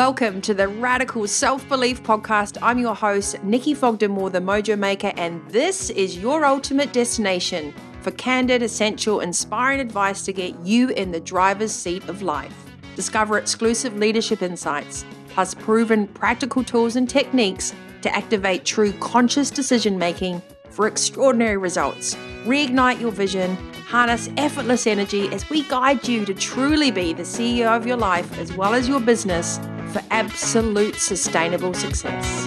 Welcome to the Radical Self Belief Podcast. I'm your host, Nikki Fogden Moore, the Mojo Maker, and this is your ultimate destination for candid, essential, inspiring advice to get you in the driver's seat of life. Discover exclusive leadership insights, plus proven practical tools and techniques to activate true conscious decision making for extraordinary results. Reignite your vision harness effortless energy as we guide you to truly be the CEO of your life as well as your business for absolute sustainable success.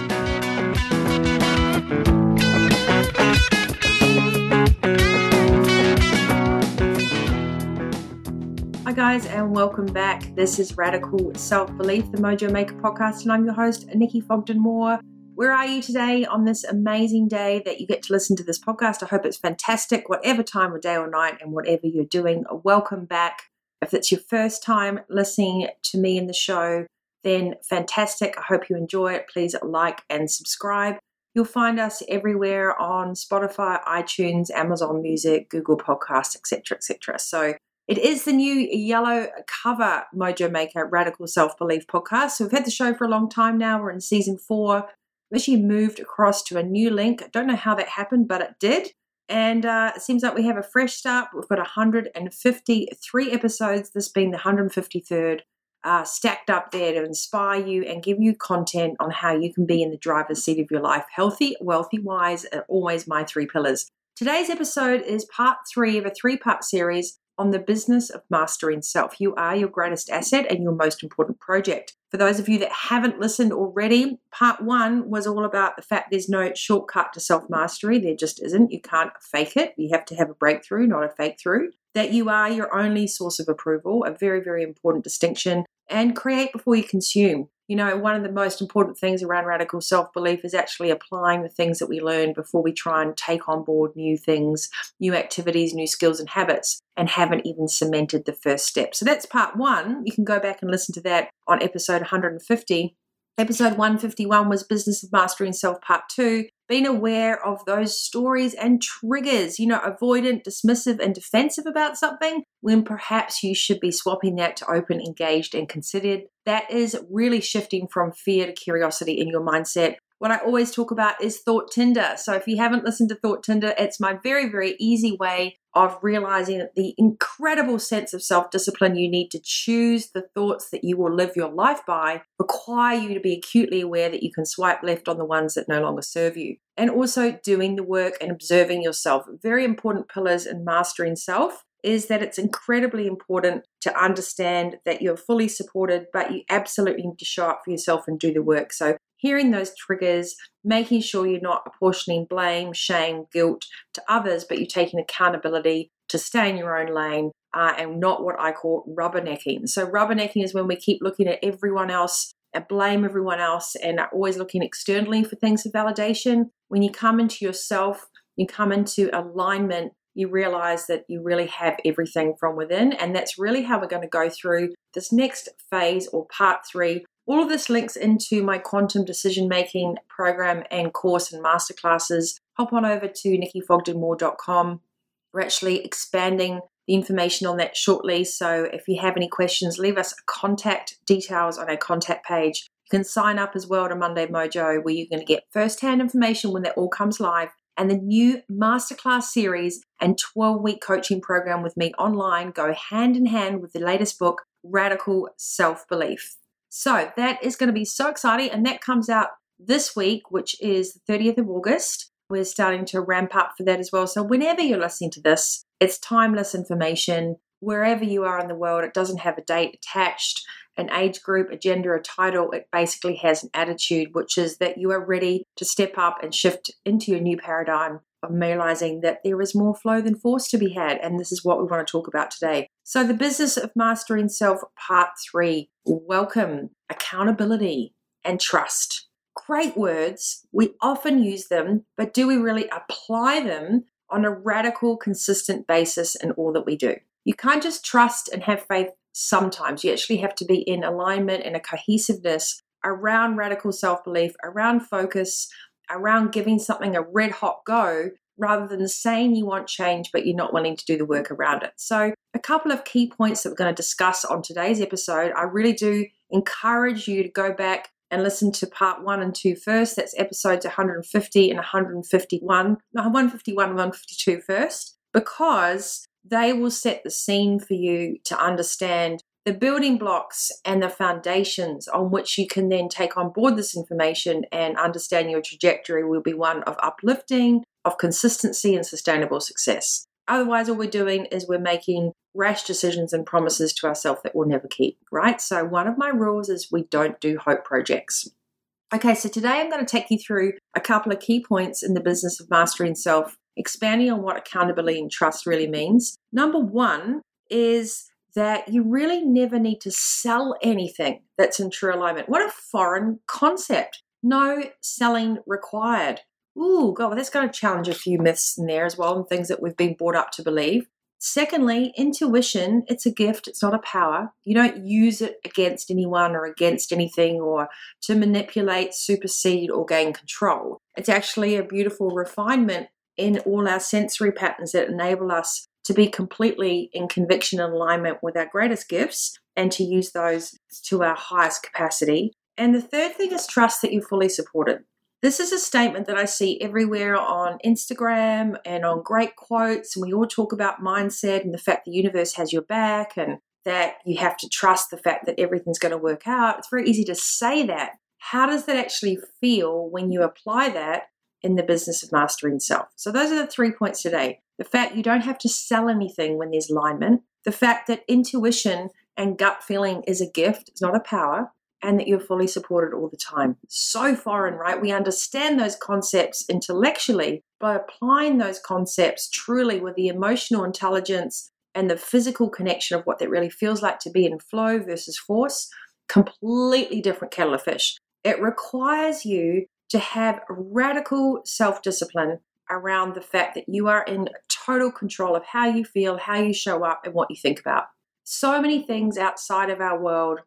Hi, guys, and welcome back. This is Radical Self Belief, the Mojo Maker podcast, and I'm your host, Nikki Fogden Moore. Where are you today on this amazing day that you get to listen to this podcast? I hope it's fantastic, whatever time of day or night, and whatever you're doing. Welcome back. If it's your first time listening to me in the show, then fantastic. I hope you enjoy it. Please like and subscribe. You'll find us everywhere on Spotify, iTunes, Amazon Music, Google Podcasts, etc., etc. So it is the new yellow cover Mojo Maker Radical Self Belief podcast. So we've had the show for a long time now. We're in season four. We actually moved across to a new link. I don't know how that happened, but it did. And uh, it seems like we have a fresh start. We've got 153 episodes, this being the 153rd uh, stacked up there to inspire you and give you content on how you can be in the driver's seat of your life healthy, wealthy, wise, and always my three pillars. Today's episode is part three of a three part series on the business of mastering self. You are your greatest asset and your most important project. For those of you that haven't listened already, part one was all about the fact there's no shortcut to self mastery. There just isn't. You can't fake it. You have to have a breakthrough, not a fake through. That you are your only source of approval, a very, very important distinction and create before you consume. You know, one of the most important things around radical self belief is actually applying the things that we learn before we try and take on board new things, new activities, new skills and habits, and haven't even cemented the first step. So that's part one. You can go back and listen to that on episode 150. Episode 151 was Business of Mastering Self Part 2 being aware of those stories and triggers, you know, avoidant, dismissive, and defensive about something when perhaps you should be swapping that to open, engaged, and considered. That is really shifting from fear to curiosity in your mindset. What I always talk about is Thought Tinder. So if you haven't listened to Thought Tinder, it's my very, very easy way of realizing the incredible sense of self discipline you need to choose the thoughts that you will live your life by require you to be acutely aware that you can swipe left on the ones that no longer serve you. And also doing the work and observing yourself. Very important pillars in mastering self is that it's incredibly important to understand that you're fully supported, but you absolutely need to show up for yourself and do the work. So hearing those triggers, making sure you're not apportioning blame, shame, guilt to others, but you're taking accountability to stay in your own lane uh, and not what I call rubbernecking. So, rubbernecking is when we keep looking at everyone else and blame everyone else and are always looking externally for things of validation. When you come into yourself, you come into alignment you realize that you really have everything from within. And that's really how we're going to go through this next phase or part three all of this links into my quantum decision making program and course and masterclasses. Hop on over to nikkifogdenmoore.com. We're actually expanding the information on that shortly. So if you have any questions, leave us contact details on our contact page. You can sign up as well to Monday Mojo, where you're going to get first hand information when that all comes live. And the new masterclass series and 12 week coaching program with me online go hand in hand with the latest book, Radical Self Belief. So that is going to be so exciting. And that comes out this week, which is the 30th of August. We're starting to ramp up for that as well. So whenever you're listening to this, it's timeless information. Wherever you are in the world, it doesn't have a date attached, an age group, a gender, a title. It basically has an attitude, which is that you are ready to step up and shift into your new paradigm of realizing that there is more flow than force to be had. And this is what we want to talk about today. So, the business of mastering self, part three welcome, accountability, and trust. Great words. We often use them, but do we really apply them on a radical, consistent basis in all that we do? You can't just trust and have faith sometimes. You actually have to be in alignment and a cohesiveness around radical self belief, around focus, around giving something a red hot go rather than saying you want change but you're not willing to do the work around it. So, a couple of key points that we're going to discuss on today's episode. I really do encourage you to go back and listen to part one and two first. That's episodes 150 and 151, no, 151 and 152 first, because they will set the scene for you to understand the building blocks and the foundations on which you can then take on board this information and understand your trajectory will be one of uplifting, of consistency, and sustainable success. Otherwise, all we're doing is we're making rash decisions and promises to ourselves that we'll never keep, right? So, one of my rules is we don't do hope projects. Okay, so today I'm going to take you through a couple of key points in the business of mastering self, expanding on what accountability and trust really means. Number one is that you really never need to sell anything that's in true alignment. What a foreign concept. No selling required. Ooh, God, well, that's going to challenge a few myths in there as well and things that we've been brought up to believe. Secondly, intuition, it's a gift, it's not a power. You don't use it against anyone or against anything or to manipulate, supersede, or gain control. It's actually a beautiful refinement in all our sensory patterns that enable us to be completely in conviction and alignment with our greatest gifts and to use those to our highest capacity. And the third thing is trust that you're fully supported. This is a statement that I see everywhere on Instagram and on great quotes. And we all talk about mindset and the fact the universe has your back and that you have to trust the fact that everything's going to work out. It's very easy to say that. How does that actually feel when you apply that in the business of mastering self? So, those are the three points today. The fact you don't have to sell anything when there's alignment, the fact that intuition and gut feeling is a gift, it's not a power, and that you're fully supported all the time. So foreign, right? We understand those concepts intellectually by applying those concepts truly with the emotional intelligence and the physical connection of what that really feels like to be in flow versus force. Completely different kettle of fish. It requires you to have radical self discipline around the fact that you are in total control of how you feel, how you show up, and what you think about. So many things outside of our world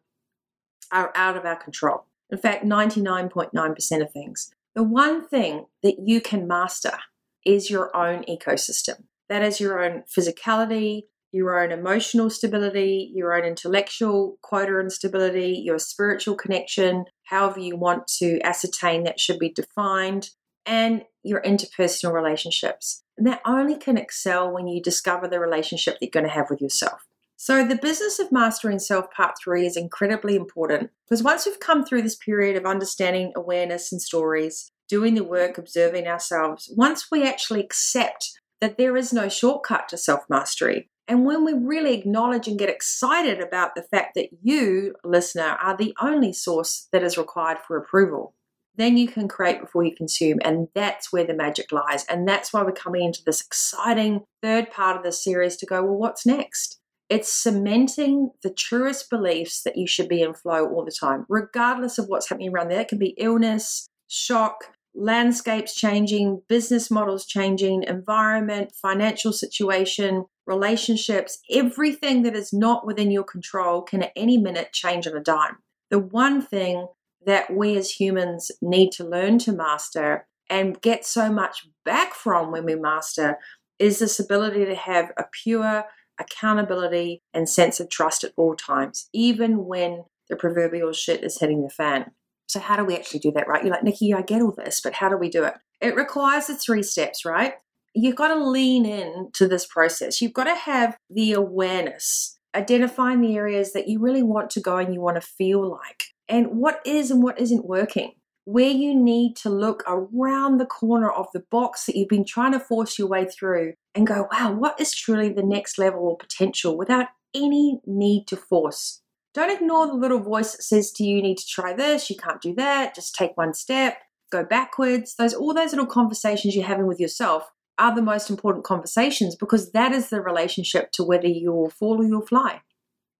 are out of our control. In fact, 99.9% of things. The one thing that you can master is your own ecosystem. That is your own physicality, your own emotional stability, your own intellectual quota and stability, your spiritual connection, however you want to ascertain that should be defined, and your interpersonal relationships. And that only can excel when you discover the relationship that you're going to have with yourself. So, the business of mastering self, part three, is incredibly important because once we've come through this period of understanding awareness and stories, doing the work, observing ourselves, once we actually accept that there is no shortcut to self mastery, and when we really acknowledge and get excited about the fact that you, listener, are the only source that is required for approval, then you can create before you consume. And that's where the magic lies. And that's why we're coming into this exciting third part of the series to go, well, what's next? It's cementing the truest beliefs that you should be in flow all the time, regardless of what's happening around there. It can be illness, shock, landscapes changing, business models changing, environment, financial situation, relationships, everything that is not within your control can at any minute change on a dime. The one thing that we as humans need to learn to master and get so much back from when we master is this ability to have a pure accountability and sense of trust at all times, even when the proverbial shit is hitting the fan. So, how do we actually do that, right? You're like, Nikki, I get all this, but how do we do it? It requires the three steps, right? You've got to lean in to this process. You've got to have the awareness, identifying the areas that you really want to go and you want to feel like and what is and what isn't working. Where you need to look around the corner of the box that you've been trying to force your way through and go, wow, what is truly the next level or potential without any need to force. Don't ignore the little voice that says to you, you need to try this, you can't do that, just take one step, go backwards. Those all those little conversations you're having with yourself are the most important conversations because that is the relationship to whether you'll fall or you'll fly.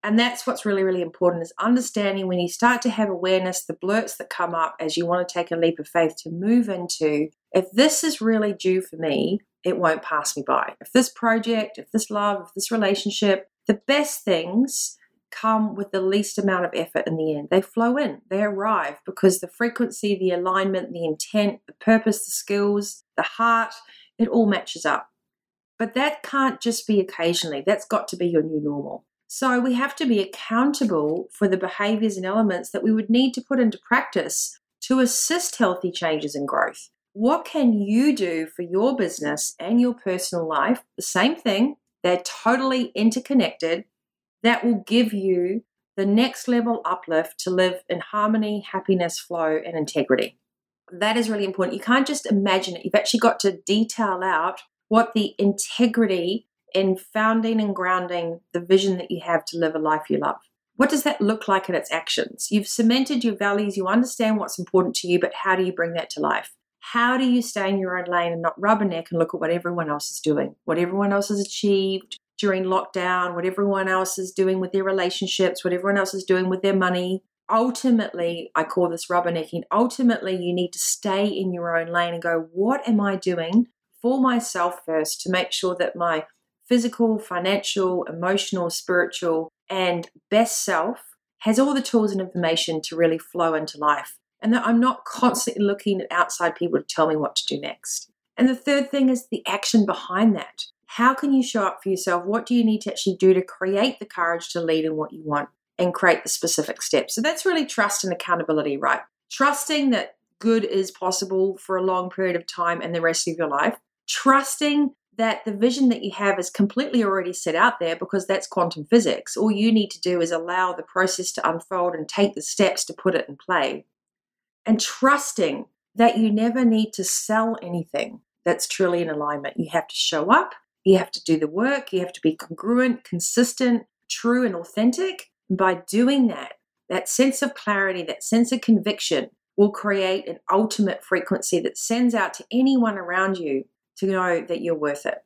And that's what's really, really important is understanding when you start to have awareness, the blurts that come up as you want to take a leap of faith to move into if this is really due for me, it won't pass me by. If this project, if this love, if this relationship, the best things come with the least amount of effort in the end. They flow in, they arrive because the frequency, the alignment, the intent, the purpose, the skills, the heart, it all matches up. But that can't just be occasionally, that's got to be your new normal. So we have to be accountable for the behaviors and elements that we would need to put into practice to assist healthy changes and growth. What can you do for your business and your personal life? The same thing, they're totally interconnected, that will give you the next level uplift to live in harmony, happiness, flow, and integrity. That is really important. You can't just imagine it. You've actually got to detail out what the integrity in founding and grounding the vision that you have to live a life you love. What does that look like in its actions? You've cemented your values, you understand what's important to you, but how do you bring that to life? How do you stay in your own lane and not rubberneck and look at what everyone else is doing, what everyone else has achieved during lockdown, what everyone else is doing with their relationships, what everyone else is doing with their money? Ultimately, I call this rubbernecking. Ultimately, you need to stay in your own lane and go, what am I doing for myself first to make sure that my physical, financial, emotional, spiritual, and best self has all the tools and information to really flow into life and that I'm not constantly looking at outside people to tell me what to do next. And the third thing is the action behind that. How can you show up for yourself? What do you need to actually do to create the courage to lead in what you want and create the specific steps? So that's really trust and accountability, right? Trusting that good is possible for a long period of time and the rest of your life. Trusting that the vision that you have is completely already set out there because that's quantum physics. All you need to do is allow the process to unfold and take the steps to put it in play and trusting that you never need to sell anything that's truly in alignment. You have to show up, you have to do the work, you have to be congruent, consistent, true, and authentic. By doing that, that sense of clarity, that sense of conviction will create an ultimate frequency that sends out to anyone around you to know that you're worth it.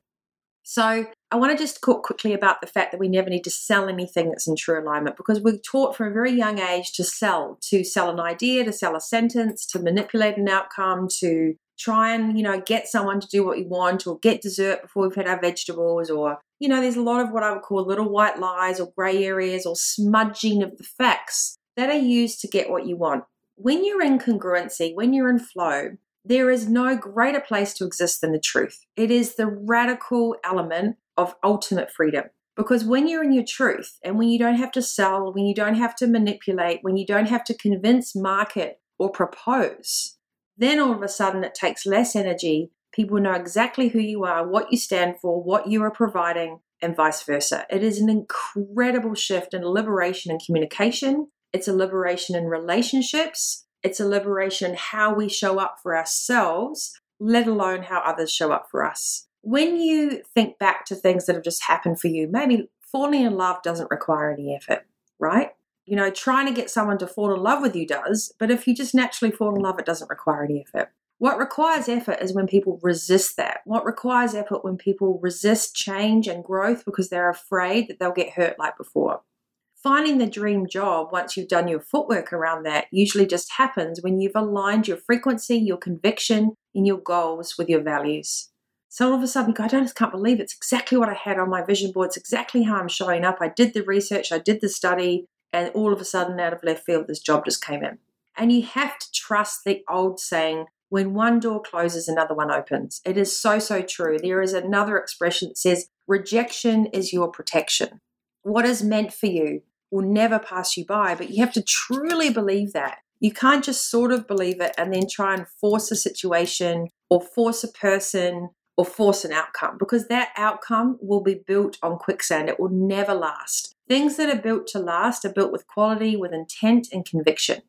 So, I want to just talk quickly about the fact that we never need to sell anything that's in true alignment because we're taught from a very young age to sell, to sell an idea, to sell a sentence, to manipulate an outcome, to try and, you know, get someone to do what you want or get dessert before we've had our vegetables or, you know, there's a lot of what I would call little white lies or grey areas or smudging of the facts that are used to get what you want. When you're in congruency, when you're in flow, there is no greater place to exist than the truth. It is the radical element of ultimate freedom. Because when you're in your truth and when you don't have to sell, when you don't have to manipulate, when you don't have to convince, market, or propose, then all of a sudden it takes less energy. People know exactly who you are, what you stand for, what you are providing, and vice versa. It is an incredible shift in liberation in communication. It's a liberation in relationships. It's a liberation how we show up for ourselves, let alone how others show up for us. When you think back to things that have just happened for you, maybe falling in love doesn't require any effort, right? You know, trying to get someone to fall in love with you does, but if you just naturally fall in love, it doesn't require any effort. What requires effort is when people resist that. What requires effort when people resist change and growth because they're afraid that they'll get hurt like before. Finding the dream job once you've done your footwork around that usually just happens when you've aligned your frequency, your conviction, and your goals with your values. So all of a sudden, go, I just can't believe it's exactly what I had on my vision board. It's exactly how I'm showing up. I did the research, I did the study, and all of a sudden, out of left field, this job just came in. And you have to trust the old saying, when one door closes, another one opens. It is so, so true. There is another expression that says, rejection is your protection. What is meant for you will never pass you by, but you have to truly believe that. You can't just sort of believe it and then try and force a situation or force a person or force an outcome because that outcome will be built on quicksand. It will never last. Things that are built to last are built with quality, with intent, and conviction.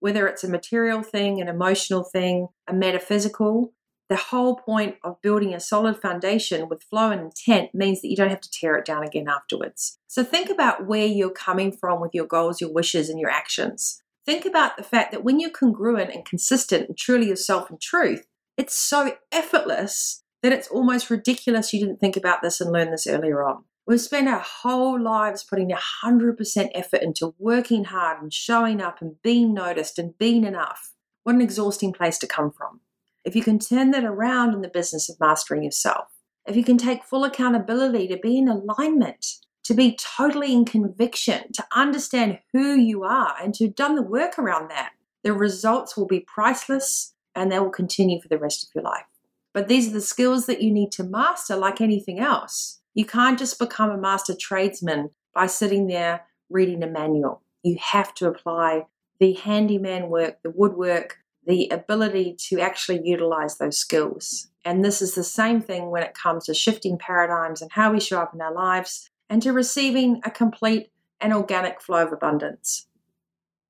Whether it's a material thing, an emotional thing, a metaphysical, the whole point of building a solid foundation with flow and intent means that you don't have to tear it down again afterwards. So think about where you're coming from with your goals, your wishes, and your actions. Think about the fact that when you're congruent and consistent and truly yourself and truth, it's so effortless that it's almost ridiculous you didn't think about this and learn this earlier on. We've spent our whole lives putting 100% effort into working hard and showing up and being noticed and being enough. What an exhausting place to come from if you can turn that around in the business of mastering yourself, if you can take full accountability to be in alignment, to be totally in conviction, to understand who you are, and to have done the work around that, the results will be priceless and they will continue for the rest of your life. But these are the skills that you need to master, like anything else. You can't just become a master tradesman by sitting there reading a manual. You have to apply the handyman work, the woodwork, the ability to actually utilize those skills. And this is the same thing when it comes to shifting paradigms and how we show up in our lives and to receiving a complete and organic flow of abundance.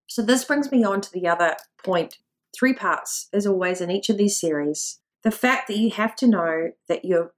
So, this brings me on to the other point. Three parts, as always, in each of these series. The fact that you have to know that your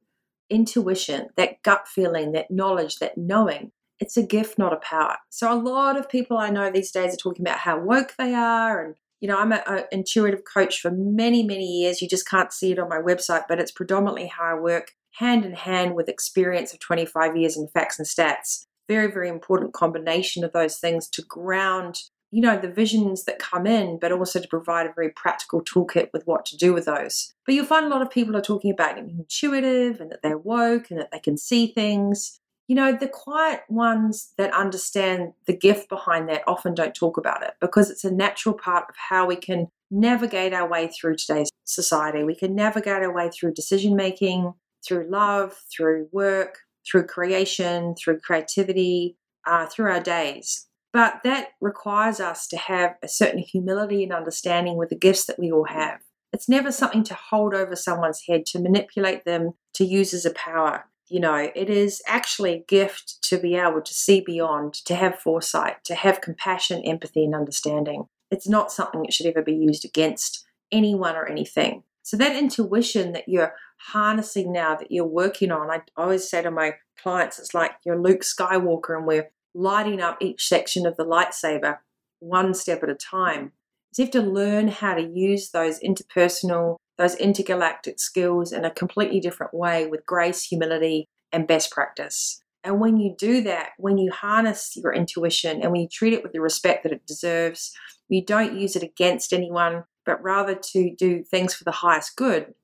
intuition, that gut feeling, that knowledge, that knowing, it's a gift, not a power. So, a lot of people I know these days are talking about how woke they are and you know, I'm an intuitive coach for many, many years. You just can't see it on my website, but it's predominantly how I work hand in hand with experience of 25 years in facts and stats. Very, very important combination of those things to ground, you know, the visions that come in, but also to provide a very practical toolkit with what to do with those. But you'll find a lot of people are talking about intuitive and that they're woke and that they can see things you know, the quiet ones that understand the gift behind that often don't talk about it because it's a natural part of how we can navigate our way through today's society. We can navigate our way through decision making, through love, through work, through creation, through creativity, uh, through our days. But that requires us to have a certain humility and understanding with the gifts that we all have. It's never something to hold over someone's head, to manipulate them, to use as a power you know, it is actually a gift to be able to see beyond, to have foresight, to have compassion, empathy, and understanding. It's not something that should ever be used against anyone or anything. So, that intuition that you're harnessing now, that you're working on, I always say to my clients, it's like you're Luke Skywalker and we're lighting up each section of the lightsaber one step at a time. So, you have to learn how to use those interpersonal those intergalactic skills in a completely different way with grace, humility, and best practice. And when you do that, when you harness your intuition and when you treat it with the respect that it deserves, you don't use it against anyone, but rather to do things for the highest good,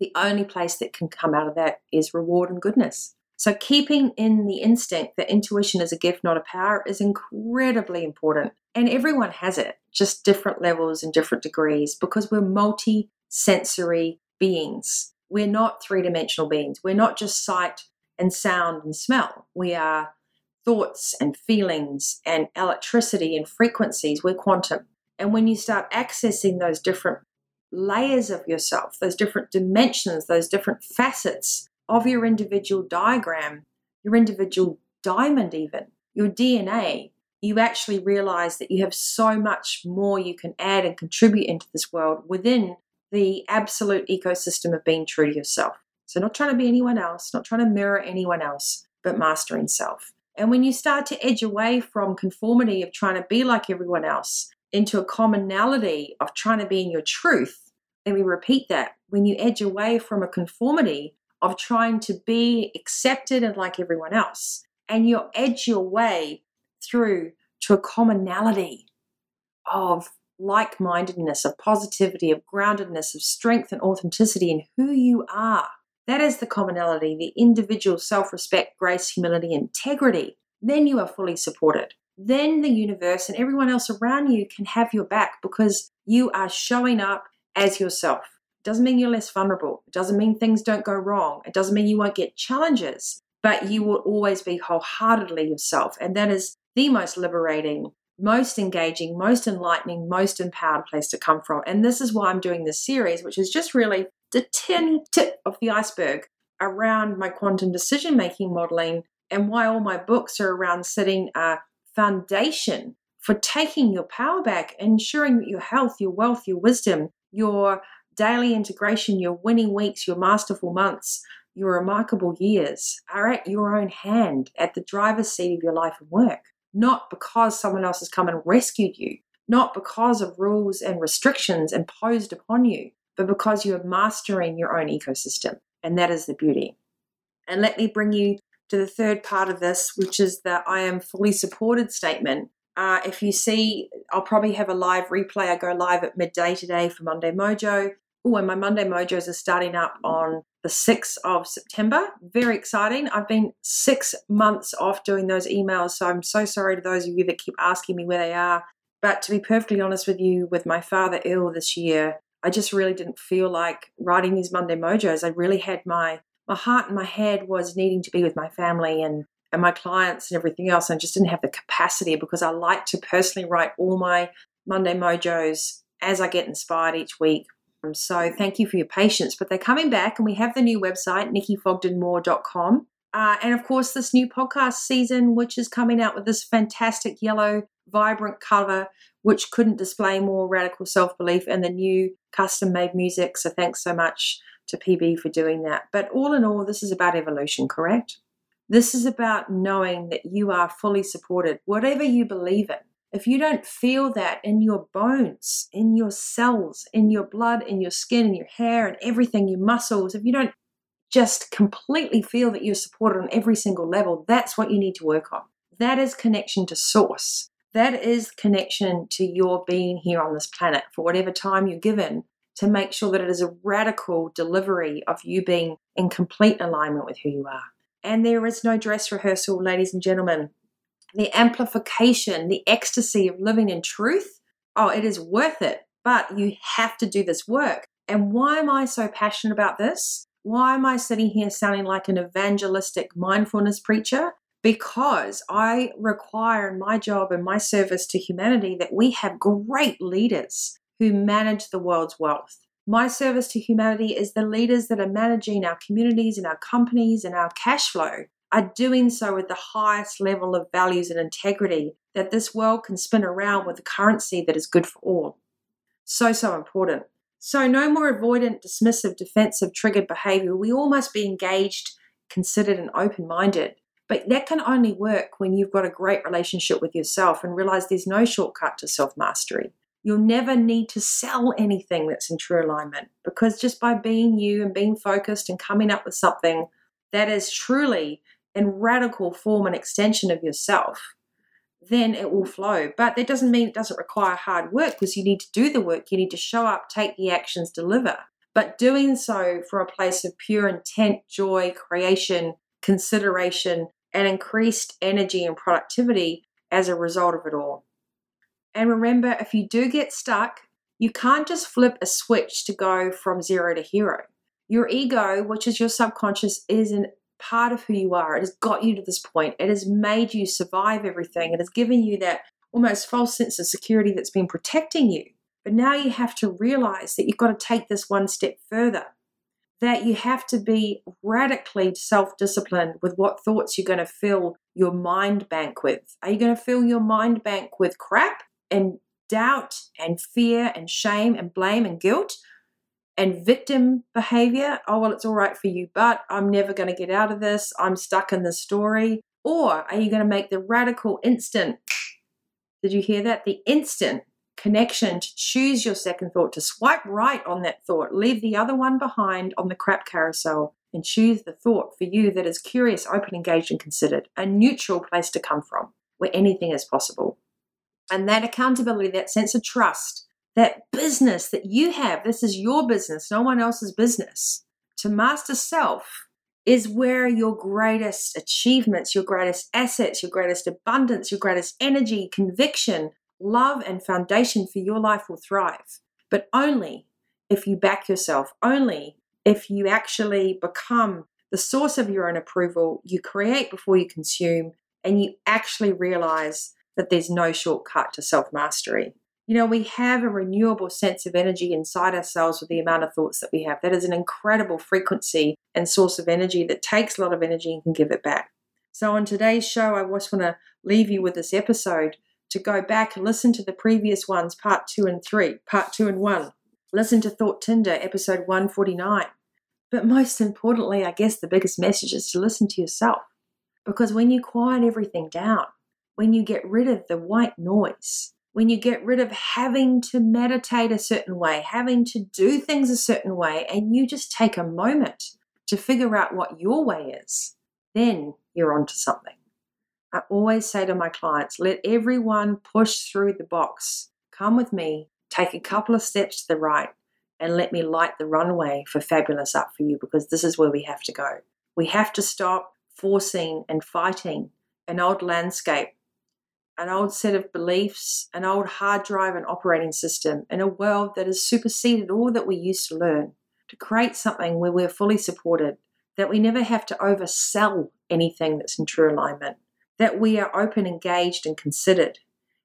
the only place that can come out of that is reward and goodness. So, keeping in the instinct that intuition is a gift, not a power, is incredibly important. And everyone has it, just different levels and different degrees, because we're multi sensory beings. We're not three dimensional beings. We're not just sight and sound and smell. We are thoughts and feelings and electricity and frequencies. We're quantum. And when you start accessing those different layers of yourself, those different dimensions, those different facets of your individual diagram, your individual diamond, even your DNA, you actually realize that you have so much more you can add and contribute into this world within the absolute ecosystem of being true to yourself. So, not trying to be anyone else, not trying to mirror anyone else, but mastering self. And when you start to edge away from conformity of trying to be like everyone else into a commonality of trying to be in your truth, let me repeat that. When you edge away from a conformity of trying to be accepted and like everyone else, and you edge your way through to a commonality of like mindedness, of positivity, of groundedness, of strength and authenticity in who you are. That is the commonality, the individual self respect, grace, humility, integrity. Then you are fully supported. Then the universe and everyone else around you can have your back because you are showing up as yourself. It doesn't mean you're less vulnerable. It doesn't mean things don't go wrong. It doesn't mean you won't get challenges, but you will always be wholeheartedly yourself. And that is the most liberating most engaging, most enlightening, most empowered place to come from. And this is why I'm doing this series, which is just really the tiny tip of the iceberg around my quantum decision making modeling and why all my books are around setting a foundation for taking your power back, ensuring that your health, your wealth, your wisdom, your daily integration, your winning weeks, your masterful months, your remarkable years are at your own hand, at the driver's seat of your life and work not because someone else has come and rescued you, not because of rules and restrictions imposed upon you, but because you are mastering your own ecosystem. And that is the beauty. And let me bring you to the third part of this, which is the I am fully supported statement. Uh, if you see, I'll probably have a live replay. I go live at midday today for Monday Mojo. Oh, and my Monday Mojos are starting up on the 6th of September. Very exciting. I've been six months off doing those emails, so I'm so sorry to those of you that keep asking me where they are. But to be perfectly honest with you, with my father ill this year, I just really didn't feel like writing these Monday Mojos. I really had my my heart and my head was needing to be with my family and and my clients and everything else. I just didn't have the capacity because I like to personally write all my Monday Mojos as I get inspired each week. Um, so thank you for your patience. But they're coming back, and we have the new website, nikkifogdenmoore.com. Uh, and of course, this new podcast season, which is coming out with this fantastic yellow, vibrant cover, which couldn't display more radical self belief, and the new custom made music. So thanks so much to PB for doing that. But all in all, this is about evolution, correct? This is about knowing that you are fully supported, whatever you believe in. If you don't feel that in your bones, in your cells, in your blood, in your skin, in your hair, and everything, your muscles, if you don't just completely feel that you're supported on every single level, that's what you need to work on. That is connection to source. That is connection to your being here on this planet for whatever time you're given to make sure that it is a radical delivery of you being in complete alignment with who you are. And there is no dress rehearsal, ladies and gentlemen. The amplification, the ecstasy of living in truth, oh, it is worth it. But you have to do this work. And why am I so passionate about this? Why am I sitting here sounding like an evangelistic mindfulness preacher? Because I require in my job and my service to humanity that we have great leaders who manage the world's wealth. My service to humanity is the leaders that are managing our communities and our companies and our cash flow are doing so with the highest level of values and integrity that this world can spin around with a currency that is good for all. So, so important. So, no more avoidant, dismissive, defensive, triggered behavior. We all must be engaged, considered, and open minded. But that can only work when you've got a great relationship with yourself and realize there's no shortcut to self mastery. You'll never need to sell anything that's in true alignment because just by being you and being focused and coming up with something that is truly in radical form and extension of yourself, then it will flow. But that doesn't mean it doesn't require hard work because you need to do the work. You need to show up, take the actions, deliver. But doing so from a place of pure intent, joy, creation, consideration, and increased energy and productivity as a result of it all. And remember, if you do get stuck, you can't just flip a switch to go from zero to hero. Your ego, which is your subconscious, is a part of who you are. It has got you to this point. It has made you survive everything. It has given you that almost false sense of security that's been protecting you. But now you have to realize that you've got to take this one step further. That you have to be radically self disciplined with what thoughts you're going to fill your mind bank with. Are you going to fill your mind bank with crap? and doubt and fear and shame and blame and guilt and victim behavior. Oh, well, it's all right for you, but I'm never going to get out of this. I'm stuck in this story. Or are you going to make the radical instant, did you hear that? The instant connection to choose your second thought, to swipe right on that thought, leave the other one behind on the crap carousel, and choose the thought for you that is curious, open, engaged, and considered, a neutral place to come from where anything is possible. And that accountability, that sense of trust, that business that you have, this is your business, no one else's business. To master self is where your greatest achievements, your greatest assets, your greatest abundance, your greatest energy, conviction, love, and foundation for your life will thrive. But only if you back yourself, only if you actually become the source of your own approval, you create before you consume, and you actually realize that there's no shortcut to self mastery. You know, we have a renewable sense of energy inside ourselves with the amount of thoughts that we have. That is an incredible frequency and source of energy that takes a lot of energy and can give it back. So, on today's show, I just want to leave you with this episode to go back and listen to the previous ones, part two and three, part two and one. Listen to Thought Tinder, episode 149. But most importantly, I guess the biggest message is to listen to yourself. Because when you quiet everything down, when you get rid of the white noise, when you get rid of having to meditate a certain way, having to do things a certain way, and you just take a moment to figure out what your way is, then you're onto something. I always say to my clients, let everyone push through the box. Come with me, take a couple of steps to the right, and let me light the runway for fabulous up for you because this is where we have to go. We have to stop forcing and fighting an old landscape an old set of beliefs, an old hard drive and operating system in a world that has superseded all that we used to learn to create something where we're fully supported, that we never have to oversell anything that's in true alignment, that we are open, engaged, and considered,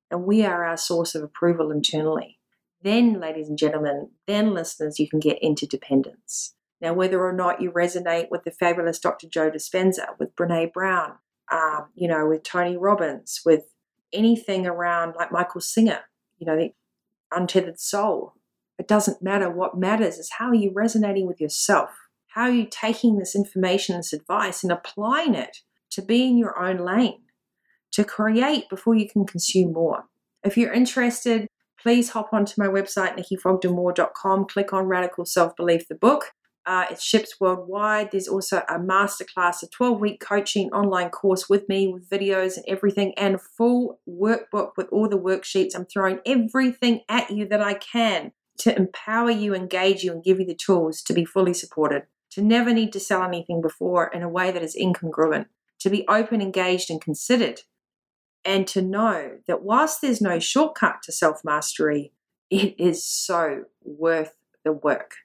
and we are our source of approval internally. Then, ladies and gentlemen, then listeners, you can get interdependence. Now, whether or not you resonate with the fabulous Dr. Joe Dispenza, with Brene Brown, um, you know, with Tony Robbins, with anything around like Michael Singer, you know, the untethered soul, it doesn't matter. What matters is how are you resonating with yourself? How are you taking this information, this advice, and applying it to be in your own lane, to create before you can consume more? If you're interested, please hop onto my website, nikkifogdenmoore.com, click on Radical Self Belief, the book. Uh, it ships worldwide. There's also a masterclass, a 12 week coaching online course with me with videos and everything, and a full workbook with all the worksheets. I'm throwing everything at you that I can to empower you, engage you, and give you the tools to be fully supported, to never need to sell anything before in a way that is incongruent, to be open, engaged, and considered, and to know that whilst there's no shortcut to self mastery, it is so worth the work.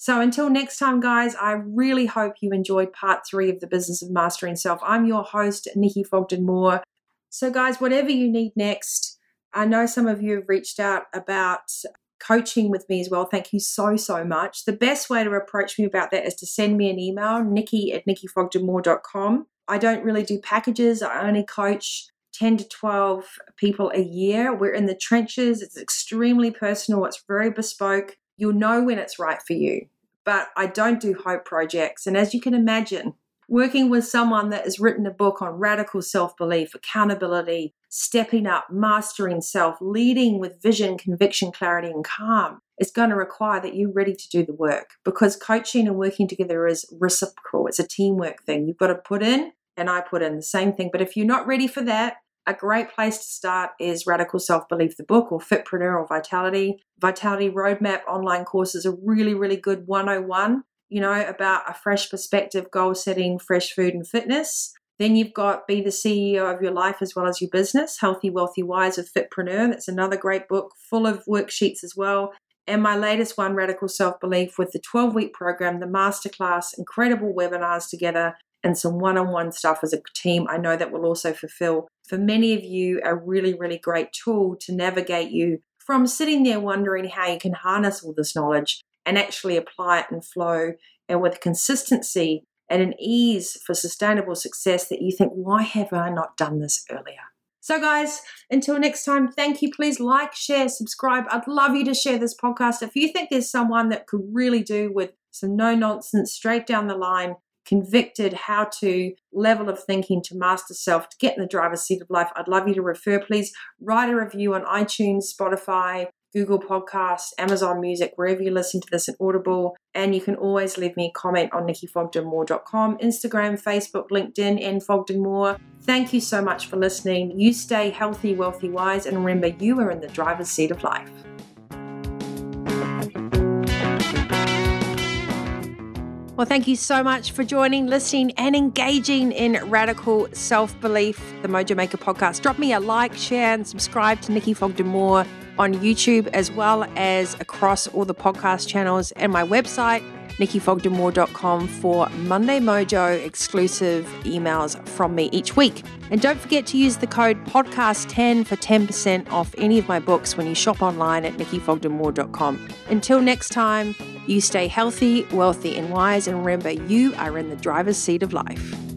So until next time, guys, I really hope you enjoyed part three of the business of mastering self. I'm your host, Nikki Fogden Moore. So, guys, whatever you need next, I know some of you have reached out about coaching with me as well. Thank you so, so much. The best way to approach me about that is to send me an email, nikki at nikkifogdenmoore.com. I don't really do packages, I only coach 10 to 12 people a year. We're in the trenches, it's extremely personal, it's very bespoke. You'll know when it's right for you. But I don't do hope projects. And as you can imagine, working with someone that has written a book on radical self belief, accountability, stepping up, mastering self, leading with vision, conviction, clarity, and calm is going to require that you're ready to do the work because coaching and working together is reciprocal. It's a teamwork thing. You've got to put in, and I put in the same thing. But if you're not ready for that, a great place to start is Radical Self Belief, the book, or Fitpreneur or Vitality. Vitality Roadmap online course is a really, really good 101 you know, about a fresh perspective, goal setting, fresh food and fitness. Then you've got Be the CEO of Your Life as well as your business, Healthy, Wealthy, Wise of Fitpreneur. That's another great book full of worksheets as well. And my latest one, Radical Self Belief, with the 12 week program, the masterclass, incredible webinars together, and some one on one stuff as a team. I know that will also fulfill for many of you a really, really great tool to navigate you from sitting there wondering how you can harness all this knowledge and actually apply it and flow and with consistency and an ease for sustainable success that you think, why have I not done this earlier? So, guys, until next time, thank you. Please like, share, subscribe. I'd love you to share this podcast. If you think there's someone that could really do with some no nonsense, straight down the line, convicted how to level of thinking to master self to get in the driver's seat of life, I'd love you to refer. Please write a review on iTunes, Spotify, Google Podcasts, Amazon Music, wherever you listen to this in Audible. And you can always leave me a comment on nikkifogdenmoore.com, Instagram, Facebook, LinkedIn, and Fogden Thank you so much for listening. You stay healthy, wealthy, wise, and remember you are in the driver's seat of life. Well, thank you so much for joining, listening, and engaging in radical self belief, the Mojo Maker podcast. Drop me a like, share, and subscribe to Nikki Fogden Moore on YouTube as well as across all the podcast channels and my website, nikkifogdenmoore.com for Monday Mojo exclusive emails from me each week. And don't forget to use the code podcast10 for 10% off any of my books when you shop online at nikkifogdenmoore.com. Until next time, you stay healthy, wealthy, and wise, and remember you are in the driver's seat of life.